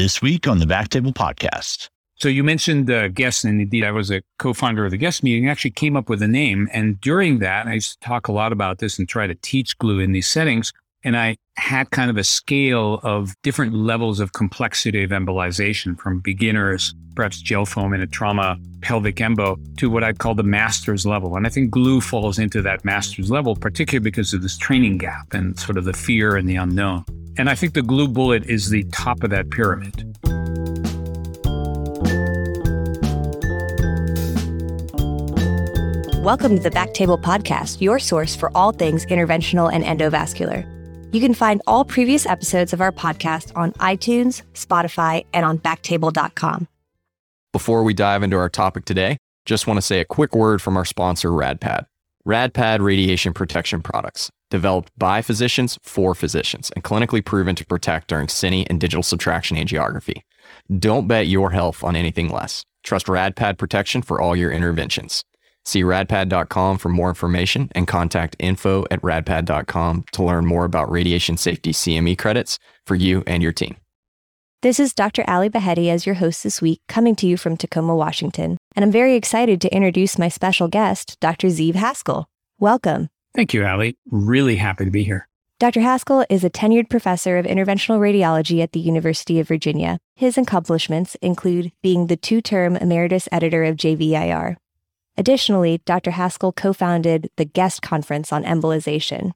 this week on the Back Table Podcast. So you mentioned uh, guests, and indeed, I was a co-founder of the GEST meeting. Actually, came up with a name, and during that, I used to talk a lot about this and try to teach glue in these settings. And I had kind of a scale of different levels of complexity of embolization from beginners, perhaps gel foam in a trauma pelvic embo, to what I'd call the master's level. And I think glue falls into that master's level, particularly because of this training gap and sort of the fear and the unknown. And I think the glue bullet is the top of that pyramid. Welcome to the Backtable Podcast, your source for all things interventional and endovascular. You can find all previous episodes of our podcast on iTunes, Spotify, and on backtable.com. Before we dive into our topic today, just want to say a quick word from our sponsor, RadPad. RadPad radiation protection products, developed by physicians for physicians and clinically proven to protect during cine and digital subtraction angiography. Don't bet your health on anything less. Trust RadPad protection for all your interventions. See radpad.com for more information and contact info at radpad.com to learn more about radiation safety CME credits for you and your team. This is Dr. Ali Behetti as your host this week, coming to you from Tacoma, Washington. And I'm very excited to introduce my special guest, Dr. Ziv Haskal. Welcome. Thank you, Ali. Really happy to be here. Dr. Haskal is a tenured professor of interventional radiology at the University of Virginia. His accomplishments include being the two term emeritus editor of JVIR, Additionally, Dr. Haskal co founded the GEST Conference on Embolization,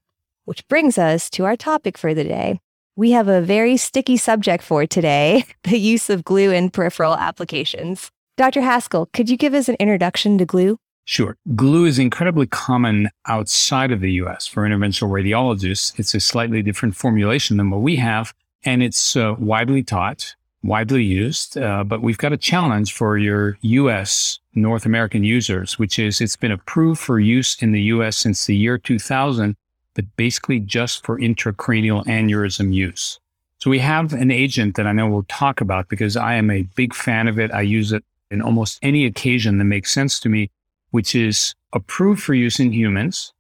which brings us to our topic for the day. We have a very sticky subject for today the use of glue in peripheral applications. Dr. Haskal, could you give us an introduction to glue? Sure. Glue is incredibly common outside of the US for interventional radiologists. It's a slightly different formulation than what we have, and it's uh, widely taught widely used, uh, but we've got a challenge for your US North American users, which is it's been approved for use in the US since the year 2000, but basically just for intracranial aneurysm use. So we have an agent that I know we'll talk about because I am a big fan of it. I use it in almost any occasion that makes sense to me, which is approved for use in humans,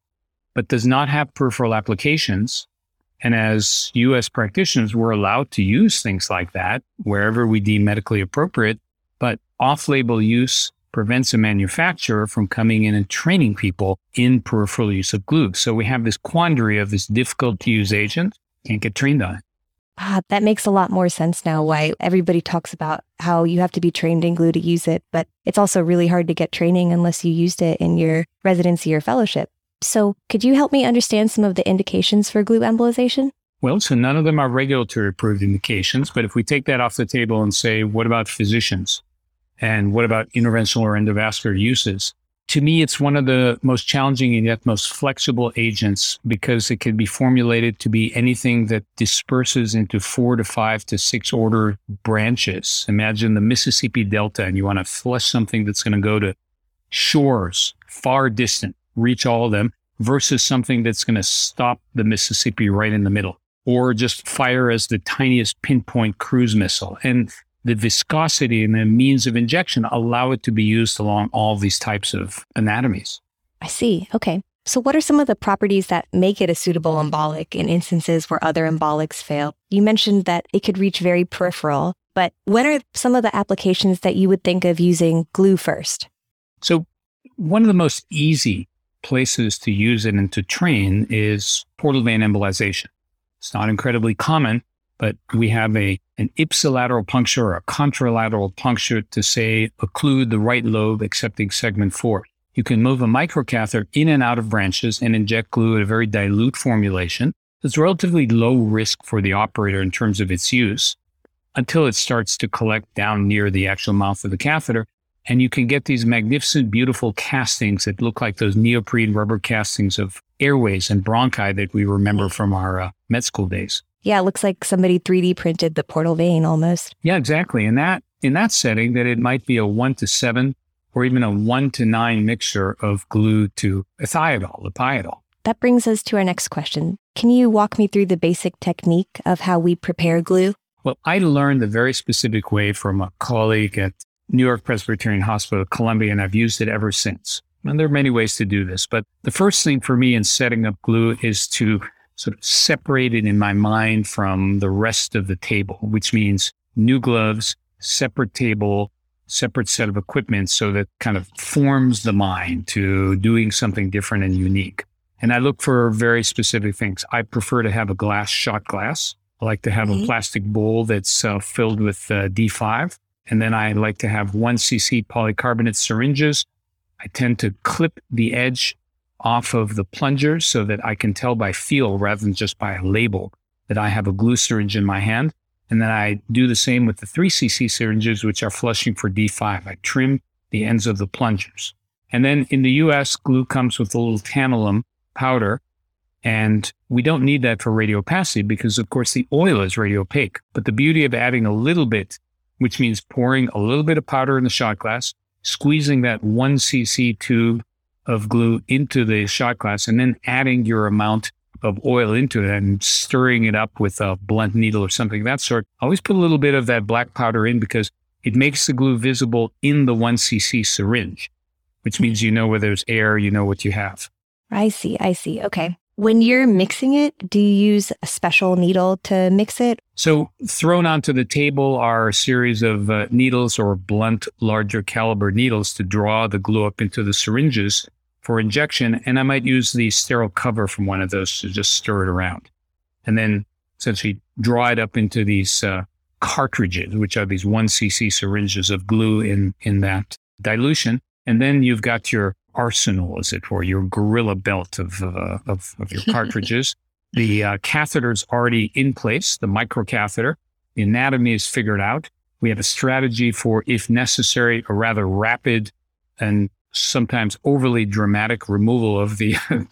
but does not have peripheral applications and as US practitioners, we're allowed to use things like that wherever we deem medically appropriate, but off label use prevents a manufacturer from coming in and training people in peripheral use of glue. So we have this quandary of this difficult to use agent, can't get trained on it. Ah, that makes a lot more sense now why everybody talks about how you have to be trained in glue to use it, but it's also really hard to get training unless you used it in your residency or fellowship. So, could you help me understand some of the indications for glue embolization? Well, so none of them are regulatory approved indications. But if we take that off the table and say, what about physicians? And what about interventional or endovascular uses? To me, it's one of the most challenging and yet most flexible agents because it can be formulated to be anything that disperses into four to five to six order branches. Imagine the Mississippi Delta and you want to flush something that's going to go to shores far distant reach all of them versus something that's going to stop the Mississippi right in the middle or just fire as the tiniest pinpoint cruise missile. And the viscosity and the means of injection allow it to be used along all these types of anatomies. I see. Okay. So, what are some of the properties that make it a suitable embolic in instances where other embolics fail? You mentioned that it could reach very peripheral, but what are some of the applications that you would think of using glue first? So, one of the most easy places to use it and to train is portal vein embolization. It's not incredibly common, but we have a an ipsilateral puncture or a contralateral puncture to say occlude the right lobe accepting segment four. You can move a microcatheter in and out of branches and inject glue at a very dilute formulation. It's relatively low risk for the operator in terms of its use until it starts to collect down near the actual mouth of the catheter and you can get these magnificent, beautiful castings that look like those neoprene rubber castings of airways and bronchi that we remember from our uh, med school days. Yeah, it looks like somebody 3D printed the portal vein almost. Yeah, exactly. And that in that setting, that it might be a one to seven or even a one to nine mixture of glue to a thiodol, Ethiodol. That brings us to our next question. Can you walk me through the basic technique of how we prepare glue? Well, I learned a very specific way from a colleague at New York Presbyterian Hospital, Columbia, and I've used it ever since. And there are many ways to do this, but the first thing for me in setting up glue is to sort of separated in my mind from the rest of the table, which means new gloves, separate table, separate set of equipment. So that kind of forms the mind to doing something different and unique. And I look for very specific things. I prefer to have a glass shot glass. I like to have mm-hmm. a plastic bowl that's uh, filled with uh, D5. And then I like to have one cc polycarbonate syringes. I tend to clip the edge off of the plunger so that I can tell by feel rather than just by a label that I have a glue syringe in my hand. And then I do the same with the 3cc syringes, which are flushing for D5. I trim the ends of the plungers. And then in the US, glue comes with a little tantalum powder. And we don't need that for radiopacity because, of course, the oil is radiopaque. But the beauty of adding a little bit, which means pouring a little bit of powder in the shot glass, squeezing that one cc tube of glue into the shot glass, and then adding your amount of oil into it and stirring it up with a blunt needle or something of that sort. Always put a little bit of that black powder in because it makes the glue visible in the 1cc syringe, which means you know where there's air, you know what you have. I see. I see. Okay. When you're mixing it, do you use a special needle to mix it? So, thrown onto the table are a series of uh, needles or blunt, larger caliber needles to draw the glue up into the syringes for injection. And I might use the sterile cover from one of those to just stir it around. And then essentially draw it up into these uh, cartridges, which are these one cc syringes of glue in, in that dilution. And then you've got your arsenal, as it were, your gorilla belt of, uh, of, of, your cartridges. the uh, catheter's already in place, the microcatheter. The anatomy is figured out. We have a strategy for, if necessary, a rather rapid and sometimes overly dramatic removal of the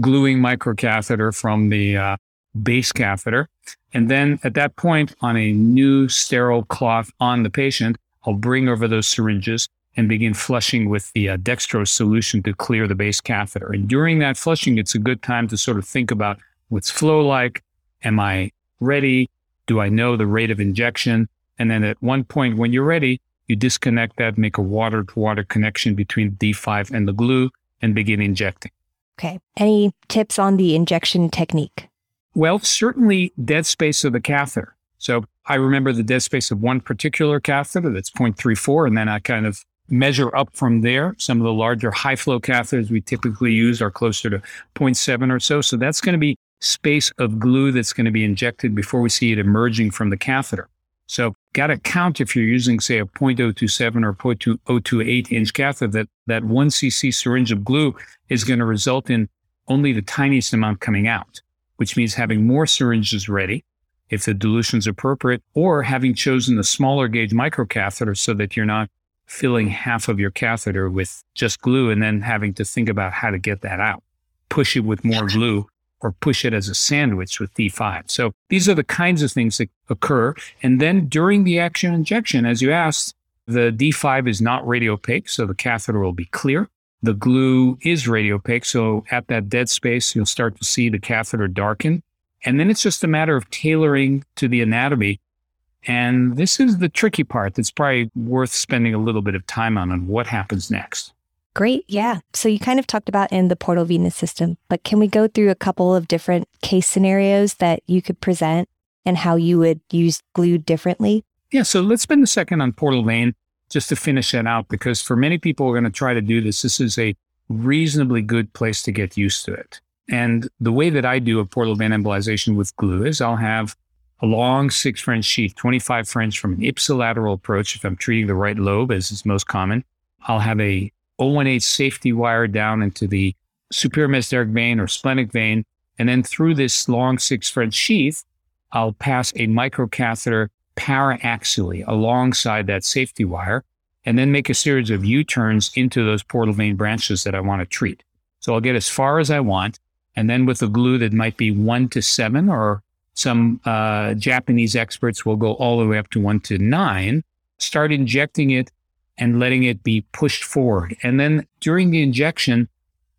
gluing microcatheter from the uh, base catheter. And then at that point, on a new sterile cloth on the patient, I'll bring over those syringes and begin flushing with the uh, dextrose solution to clear the base catheter. And during that flushing, it's a good time to sort of think about what's flow like. Am I ready? Do I know the rate of injection? And then at one point, when you're ready, you disconnect that, make a water to water connection between D5 and the glue, and begin injecting. Okay. Any tips on the injection technique? Well, certainly dead space of the catheter. So I remember the dead space of one particular catheter that's 0.34, and then I kind of measure up from there. Some of the larger high flow catheters we typically use are closer to 0.7 or so. So that's going to be space of glue that's going to be injected before we see it emerging from the catheter. So got to count if you're using, say, a 0.027 or 0.028 inch catheter, that that one cc syringe of glue is going to result in only the tiniest amount coming out, which means having more syringes ready if the dilution is appropriate, or having chosen the smaller gauge microcatheter so that you're not filling half of your catheter with just glue and then having to think about how to get that out. Push it with more glue or push it as a sandwich with D5. So these are the kinds of things that occur. And then during the action injection, as you asked, the D5 is not radiopaque, so the catheter will be clear. The glue is radiopaque, so at that dead space, you'll start to see the catheter darken. And then it's just a matter of tailoring to the anatomy and this is the tricky part that's probably worth spending a little bit of time on on what happens next. Great. Yeah. So you kind of talked about in the portal venous system, but can we go through a couple of different case scenarios that you could present and how you would use glue differently? Yeah. So let's spend a second on portal vein just to finish that out, because for many people who are going to try to do this, this is a reasonably good place to get used to it. And the way that I do a portal vein embolization with glue is I'll have a long six French sheath, 25 French from an ipsilateral approach. If I'm treating the right lobe, as is most common, I'll have a 018 safety wire down into the superior mesenteric vein or splenic vein. And then through this long six French sheath, I'll pass a microcatheter paraaxially alongside that safety wire and then make a series of U-turns into those portal vein branches that I want to treat. So I'll get as far as I want. And then with a glue that might be one to seven or some uh, Japanese experts will go all the way up to one to nine, start injecting it and letting it be pushed forward. And then during the injection,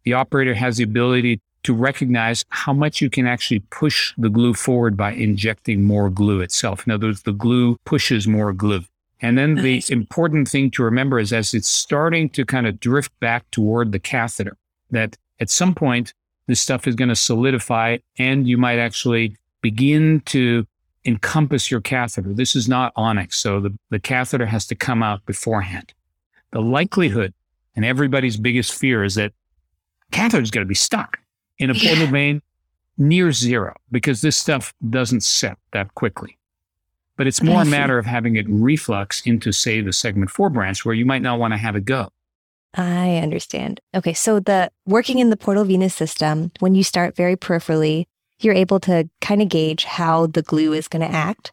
the operator has the ability to recognize how much you can actually push the glue forward by injecting more glue itself. In other words, the glue pushes more glue. And then the important thing to remember is as it's starting to kind of drift back toward the catheter, that at some point, this stuff is going to solidify and you might actually begin to encompass your catheter. This is not onyx, so the, the catheter has to come out beforehand. The likelihood, and everybody's biggest fear, is that catheter is going to be stuck in a portal yeah. vein near zero because this stuff doesn't set that quickly. But it's more a matter of having it reflux into, say, the segment four branch where you might not want to have it go. I understand. Okay, so the working in the portal venous system, when you start very peripherally, you're able to kind of gauge how the glue is going to act,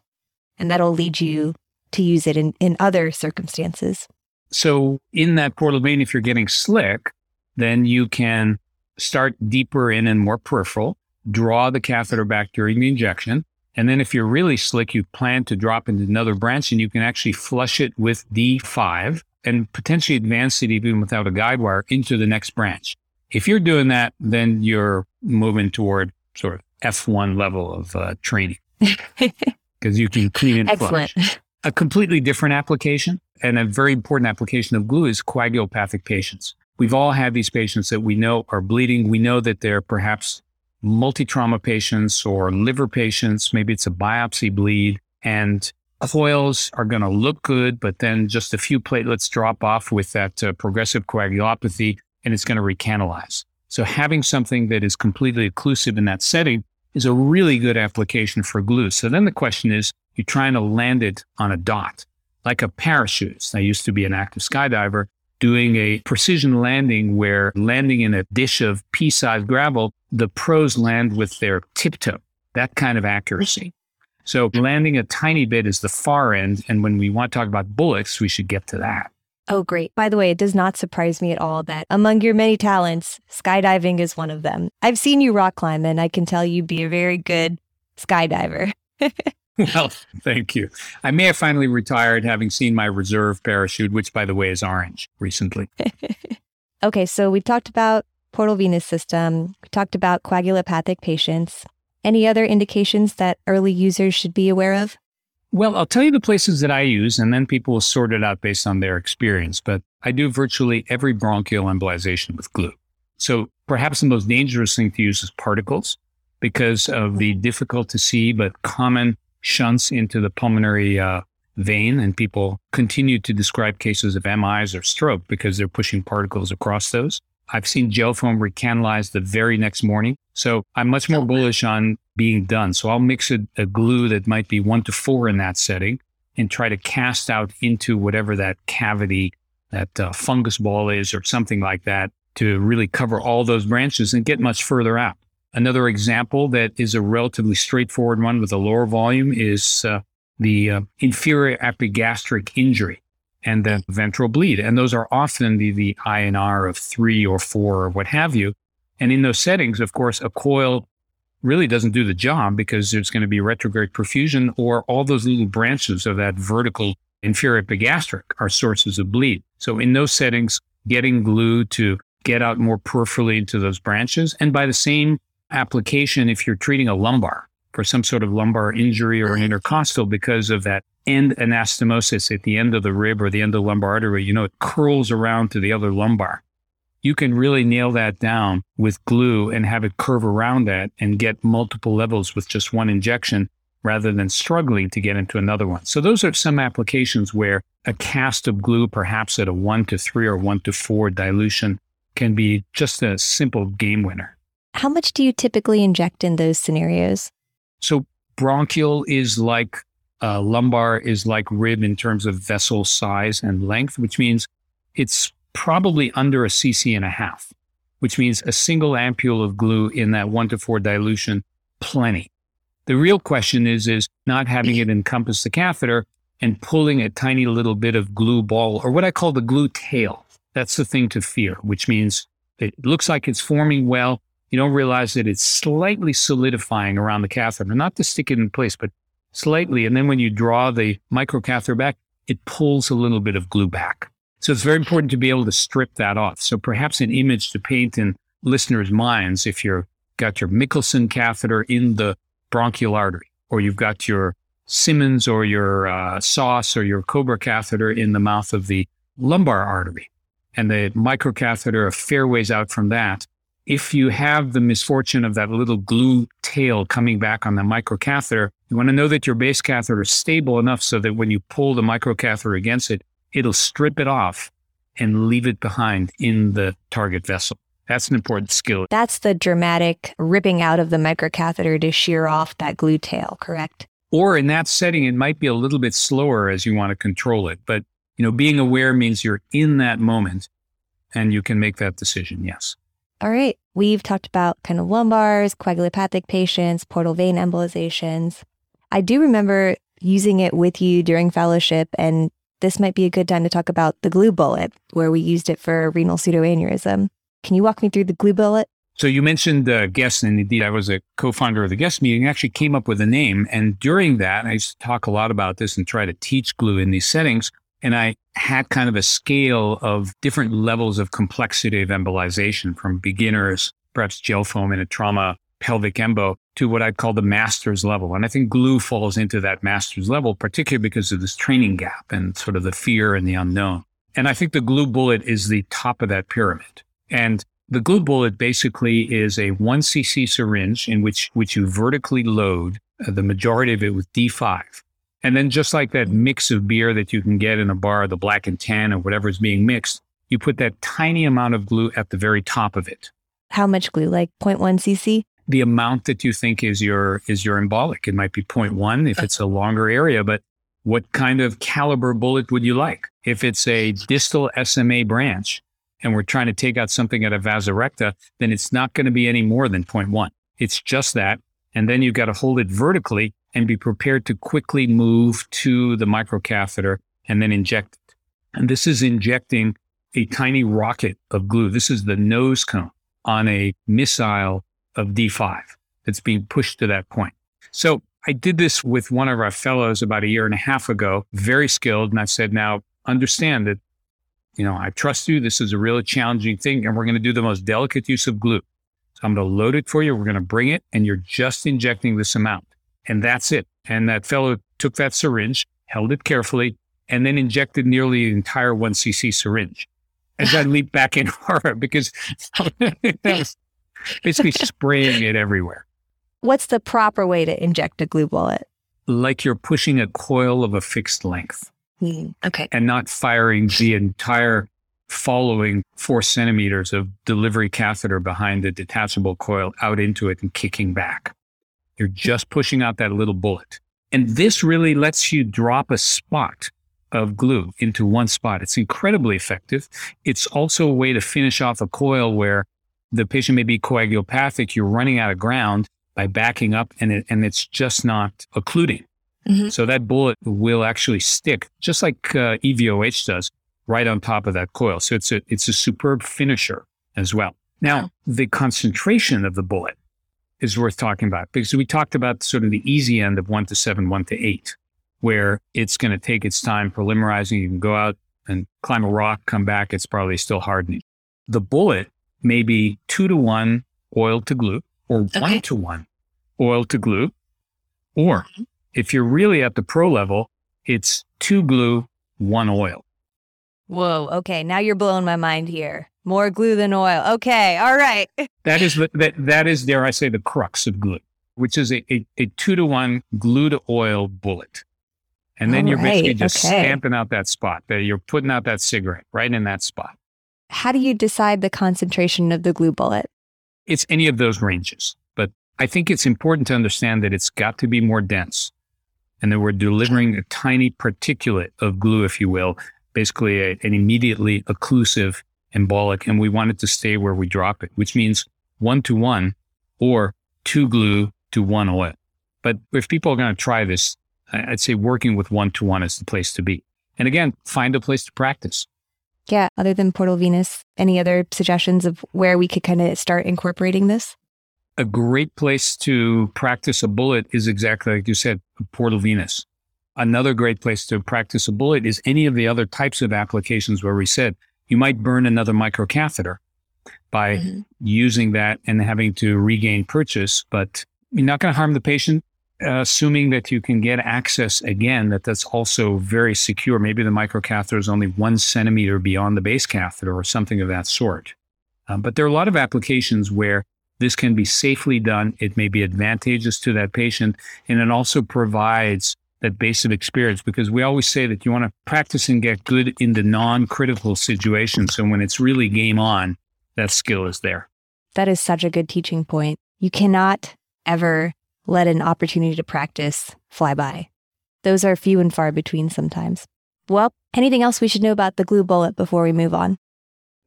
and that'll lead you to use it in, in other circumstances. So, in that portal vein, if you're getting slick, then you can start deeper in and more peripheral, draw the catheter back during the injection. And then, if you're really slick, you plan to drop into another branch and you can actually flush it with D5 and potentially advance it even without a guide wire into the next branch. If you're doing that, then you're moving toward sort of F1 level of uh, training because you can clean and Excellent. flush. A completely different application and a very important application of glue is coagulopathic patients. We've all had these patients that we know are bleeding. We know that they're perhaps multi trauma patients or liver patients. Maybe it's a biopsy bleed and coils are going to look good, but then just a few platelets drop off with that uh, progressive coagulopathy and it's going to recanalize. So having something that is completely occlusive in that setting is a really good application for glue. So then the question is, you're trying to land it on a dot, like a parachute. I used to be an active skydiver doing a precision landing where landing in a dish of pea-sized gravel, the pros land with their tiptoe, that kind of accuracy. So landing a tiny bit is the far end. And when we want to talk about bullets, we should get to that. Oh, great. By the way, it does not surprise me at all that among your many talents, skydiving is one of them. I've seen you rock climb, and I can tell you'd be a very good skydiver. well, thank you. I may have finally retired having seen my reserve parachute, which, by the way, is orange recently. okay, so we talked about portal venous system, we talked about coagulopathic patients. Any other indications that early users should be aware of? Well, I'll tell you the places that I use, and then people will sort it out based on their experience. But I do virtually every bronchial embolization with glue. So perhaps the most dangerous thing to use is particles because of the difficult to see but common shunts into the pulmonary uh, vein. And people continue to describe cases of MIs or stroke because they're pushing particles across those. I've seen gel foam recanalize the very next morning. So I'm much more bullish on being done. So I'll mix a, a, glue that might be one to four in that setting and try to cast out into whatever that cavity, that uh, fungus ball is or something like that to really cover all those branches and get much further out. Another example that is a relatively straightforward one with a lower volume is uh, the uh, inferior epigastric injury and the ventral bleed. And those are often the, the INR of three or four or what have you. And in those settings, of course, a coil really doesn't do the job because there's going to be retrograde perfusion or all those little branches of that vertical inferior epigastric are sources of bleed. So in those settings, getting glue to get out more peripherally into those branches. And by the same application, if you're treating a lumbar for some sort of lumbar injury or an intercostal because of that end anastomosis at the end of the rib or the end of the lumbar artery, you know, it curls around to the other lumbar. You can really nail that down with glue and have it curve around that and get multiple levels with just one injection rather than struggling to get into another one. So those are some applications where a cast of glue, perhaps at a one to three or one to four dilution can be just a simple game winner. How much do you typically inject in those scenarios? So bronchial is like uh, lumbar is like rib in terms of vessel size and length, which means it's probably under a cc and a half, which means a single ampule of glue in that one to four dilution, plenty. The real question is, is not having it encompass the catheter and pulling a tiny little bit of glue ball or what I call the glue tail. That's the thing to fear, which means it looks like it's forming well. You don't realize that it's slightly solidifying around the catheter, not to stick it in place, but slightly. And then when you draw the microcatheter back, it pulls a little bit of glue back. So it's very important to be able to strip that off. So perhaps an image to paint in listeners' minds if you've got your Mikaelsson catheter in the bronchial artery, or you've got your Simmons or your uh, Sos or your Cobra catheter in the mouth of the lumbar artery, and the microcatheter a fair ways out from that, if you have the misfortune of that little glue tail coming back on the microcatheter, you want to know that your base catheter is stable enough so that when you pull the microcatheter against it, it'll strip it off and leave it behind in the target vessel. That's an important skill. That's the dramatic ripping out of the microcatheter to shear off that glue tail, correct? Or in that setting, it might be a little bit slower as you want to control it. But, you know, being aware means you're in that moment and you can make that decision. Yes. All right. We've talked about kind of lumbars, coagulopathic patients, portal vein embolizations. I do remember using it with you during fellowship, and this might be a good time to talk about the glue bullet, where we used it for renal pseudoaneurysm. Can you walk me through the glue bullet? So you mentioned uh, guests, and indeed, I was a co-founder of the GEST meeting. Actually, came up with a name, and during that, I used to talk a lot about this and try to teach glue in these settings. And I had kind of a scale of different levels of complexity of embolization from beginners, perhaps gel foam in a trauma pelvic embo to what I'd call the master's level. And I think glue falls into that master's level, particularly because of this training gap and sort of the fear and the unknown. And I think the glue bullet is the top of that pyramid. And the glue bullet basically is a one cc syringe in which, which you vertically load uh, the majority of it with D5. And then just like that mix of beer that you can get in a bar, the black and tan or whatever is being mixed, you put that tiny amount of glue at the very top of it. How much glue? Like 0.1 cc? The amount that you think is your is your embolic. It might be 0.1 if it's a longer area, but what kind of caliber bullet would you like? If it's a distal SMA branch and we're trying to take out something at a vasa recta, then it's not going to be any more than 0.1. It's just that. And then you've got to hold it vertically and be prepared to quickly move to the microcatheter and then inject it. And this is injecting a tiny rocket of glue. This is the nose cone on a missile of D5 that's being pushed to that point. So I did this with one of our fellows about a year and a half ago, very skilled. And I said, now understand that, you know, I trust you. This is a really challenging thing and we're going to do the most delicate use of glue. So I'm going to load it for you. We're going to bring it and you're just injecting this amount and that's it. And that fellow took that syringe, held it carefully, and then injected nearly the entire one cc syringe. As I leaped back in horror because that was basically spraying it everywhere. What's the proper way to inject a glue bullet? Like you're pushing a coil of a fixed length. Mm, okay. And not firing the entire following four centimeters of delivery catheter behind the detachable coil out into it and kicking back. You're just pushing out that little bullet. And this really lets you drop a spot of glue into one spot. It's incredibly effective. It's also a way to finish off a coil where the patient may be coagulopathic. You're running out of ground by backing up and, it, and it's just not occluding. Mm-hmm. So that bullet will actually stick just like uh, EVOH does right on top of that coil. So it's a, it's a superb finisher as well. Now, the concentration of the bullet is worth talking about because we talked about sort of the easy end of one to seven, one to eight, where it's going to take its time polymerizing. You can go out and climb a rock, come back. It's probably still hardening. The bullet may be two to one oil to glue or okay. one to one oil to glue. Or mm-hmm. if you're really at the pro level, it's two glue, one oil. Whoa. Okay. Now you're blowing my mind here. More glue than oil. Okay. All right. that is the, that, that is, dare I say, the crux of glue, which is a, a, a two to one glue to oil bullet. And then All you're right. basically just okay. stamping out that spot that you're putting out that cigarette right in that spot. How do you decide the concentration of the glue bullet? It's any of those ranges. But I think it's important to understand that it's got to be more dense and that we're delivering a tiny particulate of glue, if you will, basically a, an immediately occlusive embolic, and we want it to stay where we drop it, which means one to one or two glue to one oil. But if people are going to try this, I'd say working with one to one is the place to be. And again, find a place to practice. Yeah. Other than Portal Venous, any other suggestions of where we could kind of start incorporating this? A great place to practice a bullet is exactly like you said, Portal Venous. Another great place to practice a bullet is any of the other types of applications where we said you might burn another microcatheter by mm-hmm. using that and having to regain purchase, but you're not going to harm the patient, assuming that you can get access again, that that's also very secure. Maybe the microcatheter is only one centimeter beyond the base catheter or something of that sort. Um, but there are a lot of applications where this can be safely done. It may be advantageous to that patient, and it also provides that base of experience because we always say that you want to practice and get good in the non critical situations. So when it's really game on, that skill is there. That is such a good teaching point. You cannot ever let an opportunity to practice fly by. Those are few and far between sometimes. Well, anything else we should know about the glue bullet before we move on?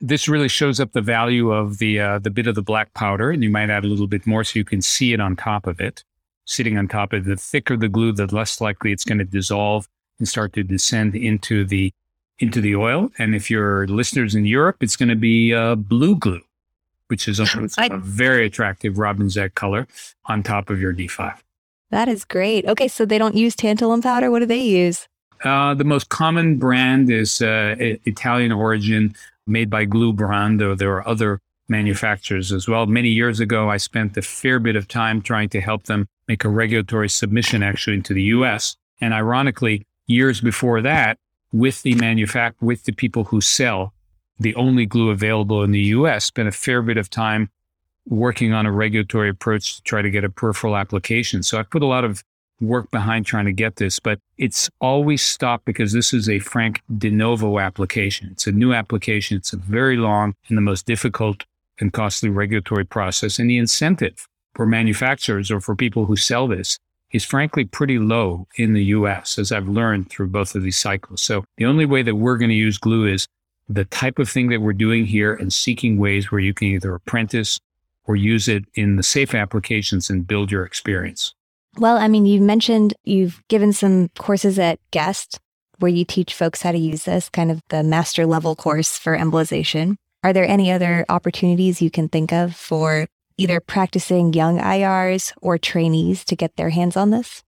This really shows up the value of the uh, the bit of the black powder, and you might add a little bit more so you can see it on top of it. Sitting on top of it, the thicker the glue, the less likely it's going to dissolve and start to descend into the into the oil. And if your listeners in Europe, it's going to be uh, blue glue, which is a, a very attractive robin's egg color on top of your D5. That is great. Okay, so they don't use tantalum powder. What do they use? Uh, the most common brand is uh, Italian origin, made by Glubran, though there are other manufacturers as well. Many years ago, I spent a fair bit of time trying to help them make a regulatory submission actually into the US. And ironically, years before that, with the manufact with the people who sell the only glue available in the US, spent a fair bit of time working on a regulatory approach to try to get a peripheral application. So I put a lot of work behind trying to get this, but it's always stopped because this is a frank de novo application. It's a new application. It's a very long and the most difficult and costly regulatory process. And the incentive for manufacturers or for people who sell this is frankly pretty low in the US, as I've learned through both of these cycles. So the only way that we're going to use glue is the type of thing that we're doing here and seeking ways where you can either apprentice or use it in the safe applications and build your experience. Well, I mean, you mentioned you've given some courses at GEST where you teach folks how to use this, kind of the master level course for embolization. Are there any other opportunities you can think of for either practicing young IRs or trainees to get their hands on this?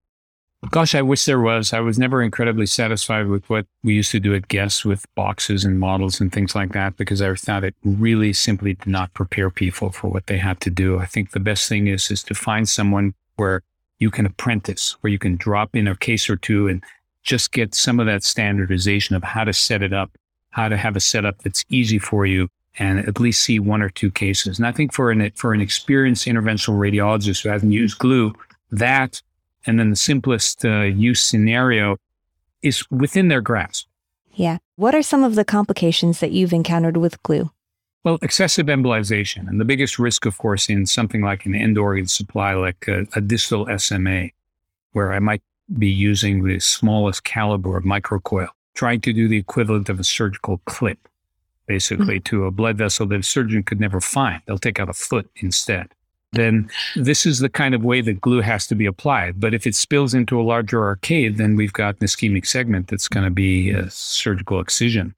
Gosh, I wish there was. I was never incredibly satisfied with what we used to do at GEST with boxes and models and things like that because I thought it really simply did not prepare people for what they had to do. I think the best thing is is to find someone where you can apprentice, where you can drop in a case or two and just get some of that standardization of how to set it up, how to have a setup that's easy for you, and at least see one or two cases. And I think for an for an experienced interventional radiologist who hasn't used glue, that and then the simplest uh, use scenario is within their grasp. Yeah. What are some of the complications that you've encountered with glue? Well, excessive embolization. And the biggest risk, of course, in something like an end organ supply, like a, a distal SMA, where I might be using the smallest caliber of microcoil, trying to do the equivalent of a surgical clip, basically, mm-hmm. to a blood vessel that a surgeon could never find. They'll take out a foot instead. Then this is the kind of way that glue has to be applied. But if it spills into a larger arcade, then we've got an ischemic segment that's going to be a surgical excision.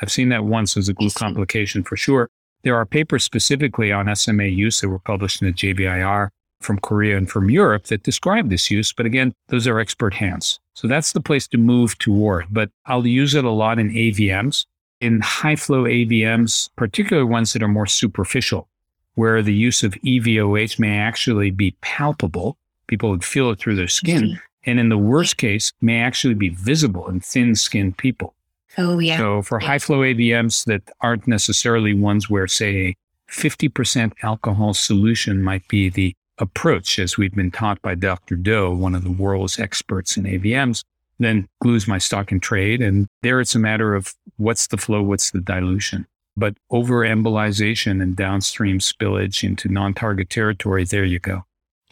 I've seen that once as a glue complication for sure. There are papers specifically on SMA use that were published in the JVIR from Korea and from Europe that describe this use. But again, those are expert hands. So that's the place to move toward. But I'll use it a lot in AVMs, in high flow AVMs, particularly ones that are more superficial, where the use of EVOH may actually be palpable. People would feel it through their skin. Mm-hmm. And in the worst case, may actually be visible in thin skinned people. Oh, yeah. So for yeah. high flow AVMs that aren't necessarily ones where, say, a 50% alcohol solution might be the approach, as we've been taught by Dr. Do, one of the world's experts in AVMs, then glues my stock in trade. And there it's a matter of what's the flow, what's the dilution. But over embolization and downstream spillage into non target territory, there you go.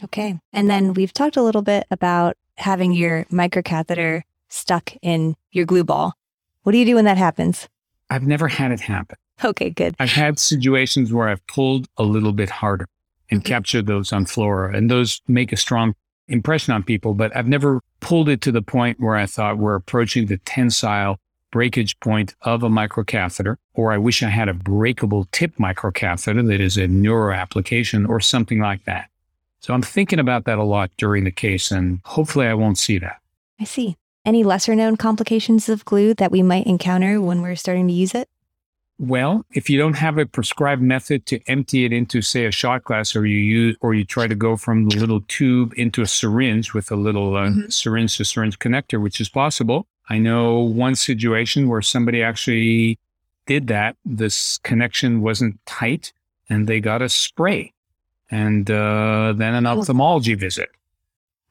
Okay. And then we've talked a little bit about having your microcatheter stuck in your glue ball. What do you do when that happens? I've never had it happen. Okay, good. I've had situations where I've pulled a little bit harder and captured those on fluoro, and those make a strong impression on people, but I've never pulled it to the point where I thought we're approaching the tensile breakage point of a microcatheter, or I wish I had a breakable tip microcatheter that is a neuro application or something like that. So I'm thinking about that a lot during the case, and hopefully I won't see that. I see. Any lesser known complications of glue that we might encounter when we're starting to use it? Well, if you don't have a prescribed method to empty it into, say, a shot glass, or you use, or you try to go from the little tube into a syringe with a little uh, mm-hmm. syringe to syringe connector, which is possible. I know one situation where somebody actually did that. This connection wasn't tight, and they got a spray and uh, then an ophthalmology visit.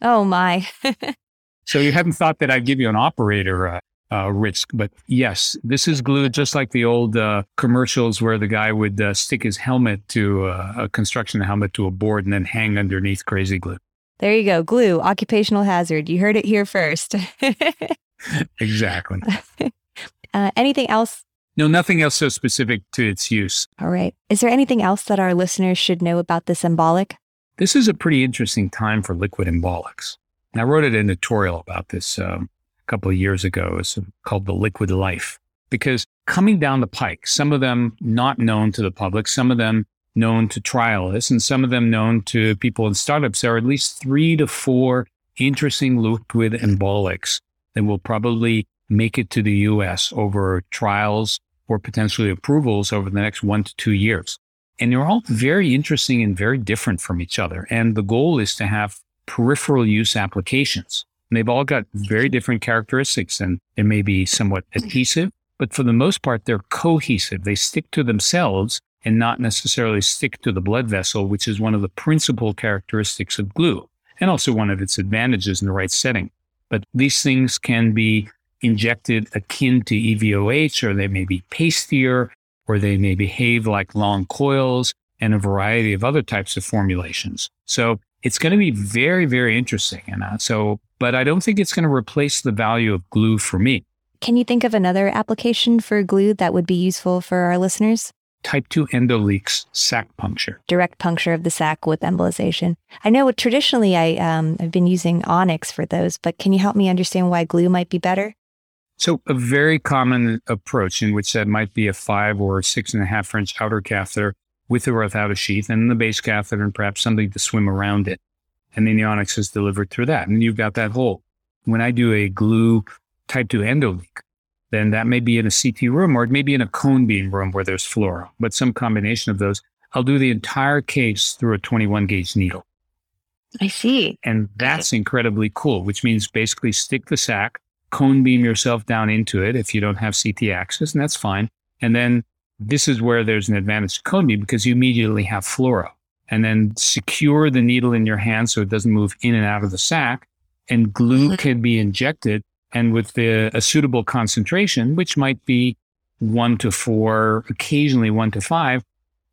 Oh my. so you hadn't thought that I'd give you an operator uh, uh, risk, but yes, this is glue just like the old uh, commercials where the guy would uh, stick his helmet to uh, a construction helmet to a board and then hang underneath crazy glue. There you go. Glue, occupational hazard. You heard it here first. exactly. Uh, anything else? No, nothing else so specific to its use. All right. Is there anything else that our listeners should know about the embolic? This is a pretty interesting time for liquid embolics. And I wrote an editorial about this um, a couple of years ago. It's called The Liquid Life. Because coming down the pike, some of them not known to the public, some of them known to trialists, and some of them known to people in startups, there are at least three to four interesting liquid embolics that will probably make it to the US over trials or potentially approvals over the next one to two years. And they're all very interesting and very different from each other. And the goal is to have peripheral use applications. And they've all got very different characteristics and they may be somewhat adhesive, but for the most part, they're cohesive. They stick to themselves and not necessarily stick to the blood vessel, which is one of the principal characteristics of glue and also one of its advantages in the right setting. But these things can be injected akin to EVOH, or they may be pastier, or they may behave like long coils, and a variety of other types of formulations. So it's going to be very, very interesting. And so, but I don't think it's going to replace the value of glue for me. Can you think of another application for glue that would be useful for our listeners? Type 2 endoleaks sac puncture. Direct puncture of the sac with embolization. I know traditionally I, um, I've been using onyx for those, but can you help me understand why glue might be better? So, a very common approach in which that might be a five or six and a half inch outer catheter with or without a sheath, and the base catheter, and perhaps something to swim around it. And then the onyx is delivered through that. And you've got that hole. When I do a glue type 2 endoleak, then that may be in a CT room or it may be in a cone beam room where there's fluoro, but some combination of those. I'll do the entire case through a 21 gauge needle. I see. And that's incredibly cool, which means basically stick the sac cone beam yourself down into it if you don't have CT access, and that's fine. And then this is where there's an advantage to cone beam because you immediately have fluoro. And then secure the needle in your hand so it doesn't move in and out of the sac. And glue mm-hmm. can be injected. And with the, a suitable concentration, which might be one to four, occasionally one to five,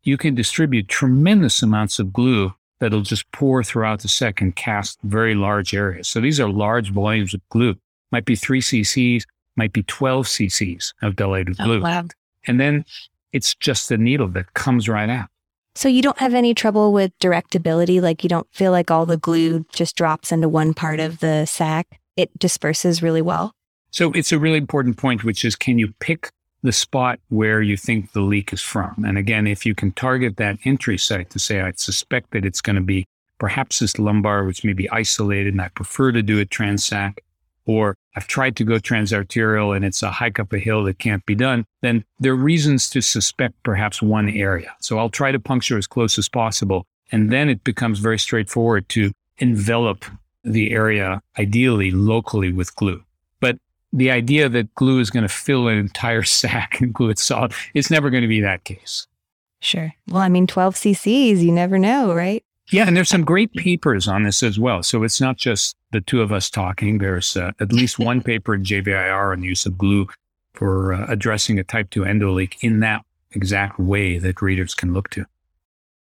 you can distribute tremendous amounts of glue that'll just pour throughout the sac and cast very large areas. So these are large volumes of glue might be three cc's, might be 12 cc's of dilated oh, glue. wow. And then it's just a needle that comes right out. So you don't have any trouble with directability? Like you don't feel like all the glue just drops into one part of the sac? It disperses really well? So it's a really important point, which is can you pick the spot where you think the leak is from? And again, if you can target that entry site to say, I suspect that it's going to be perhaps this lumbar, which may be isolated, and I prefer to do a transac, or I've tried to go transarterial and it's a hike up a hill that can't be done, then there are reasons to suspect perhaps one area. So I'll try to puncture as close as possible. And then it becomes very straightforward to envelop the area, ideally locally with glue. But the idea that glue is going to fill an entire sac and glue it solid, it's never going to be that case. Sure. Well, I mean, 12 cc's, you never know, right? Yeah, and there's some great papers on this as well. So it's not just the two of us talking. There's uh, at least one paper in JVIR on the use of glue for uh, addressing a type 2 endoleak in that exact way that readers can look to.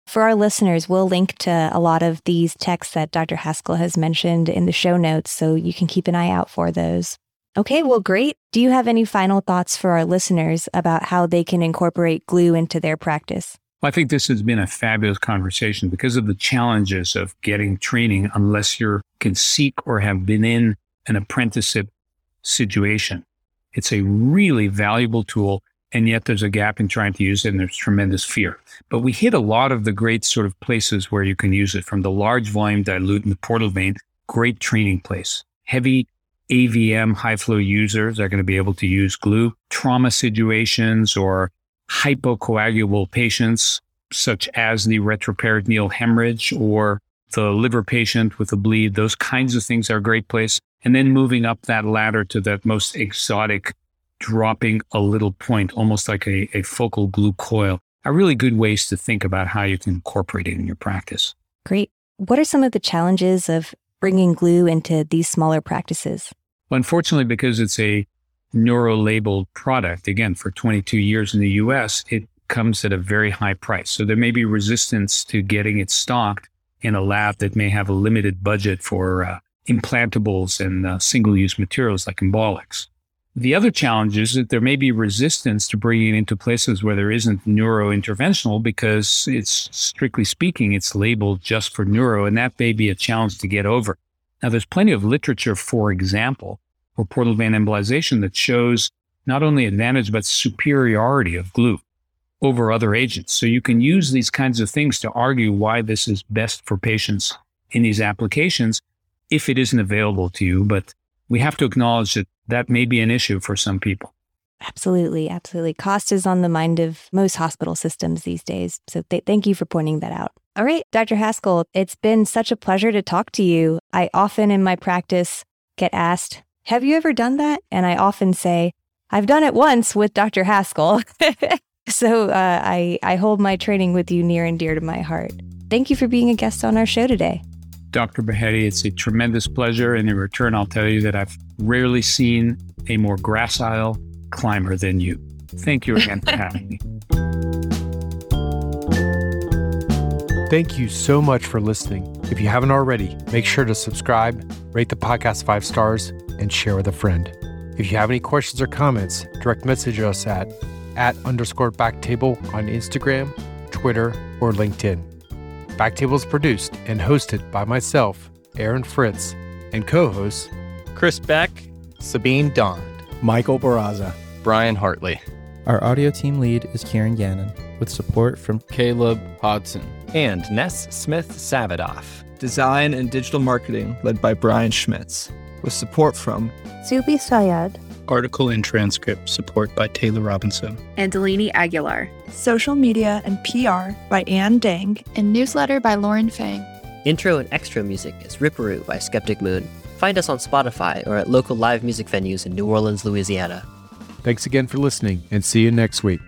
For our listeners, we'll link to a lot of these texts that Dr. Haskal has mentioned in the show notes, so you can keep an eye out for those. Okay, well, great. Do you have any final thoughts for our listeners about how they can incorporate glue into their practice? Well, I think this has been a fabulous conversation because of the challenges of getting training unless you can seek or have been in an apprenticeship situation. It's a really valuable tool. And yet there's a gap in trying to use it and there's tremendous fear. But we hit a lot of the great sort of places where you can use it from the large volume dilute in the portal vein, great training place. Heavy AVM high flow users are going to be able to use glue. Trauma situations or hypocoagulable patients, such as the retroperitoneal hemorrhage or the liver patient with a bleed. Those kinds of things are a great place. And then moving up that ladder to that most exotic, dropping a little point, almost like a, a focal glue coil. are really good ways to think about how you can incorporate it in your practice. Great. What are some of the challenges of bringing glue into these smaller practices? Well, unfortunately, because it's a neuro labeled product, again, for 22 years in the US, it comes at a very high price. So there may be resistance to getting it stocked in a lab that may have a limited budget for uh, implantables and uh, single use materials like embolics. The other challenge is that there may be resistance to bringing it into places where there isn't neurointerventional because it's strictly speaking, it's labeled just for neuro, and that may be a challenge to get over. Now, there's plenty of literature, for example, for portal vein embolization that shows not only advantage, but superiority of glue over other agents. So you can use these kinds of things to argue why this is best for patients in these applications if it isn't available to you. But we have to acknowledge that that may be an issue for some people. Absolutely, absolutely. Cost is on the mind of most hospital systems these days. So th- thank you for pointing that out. All right, Dr. Haskal, it's been such a pleasure to talk to you. I often in my practice get asked, Have you ever done that? And I often say, I've done it once with Dr. Haskal. so uh, I, I hold my training with you near and dear to my heart. Thank you for being a guest on our show today. Dr. Behetti, it's a tremendous pleasure. And in return, I'll tell you that I've rarely seen a more gracile climber than you. Thank you again for having me. Thank you so much for listening. If you haven't already, make sure to subscribe, rate the podcast five stars, and share with a friend. If you have any questions or comments, direct message us at at underscore backtable on Instagram, Twitter, or LinkedIn. Backtable is produced and hosted by myself, Aaron Fritz, and co-hosts Chris Beck, Sabeen Dhand, Michael Barraza, Brian Hartley. Our audio team lead is Kieran Gannon, with support from Caleb Hodson and Ness Smith Savadoff. Design and digital marketing led by Brian Schmitz, with support from Subi Sayed, Article and transcript support by Taylor Robinson. And Delaney Aguilar. Social media and PR by Ann Dang. And newsletter by Lauren Fang. Intro and extra music is Ripperoo by Skeptic Moon. Find us on Spotify or at local live music venues in New Orleans, Louisiana. Thanks again for listening and see you next week.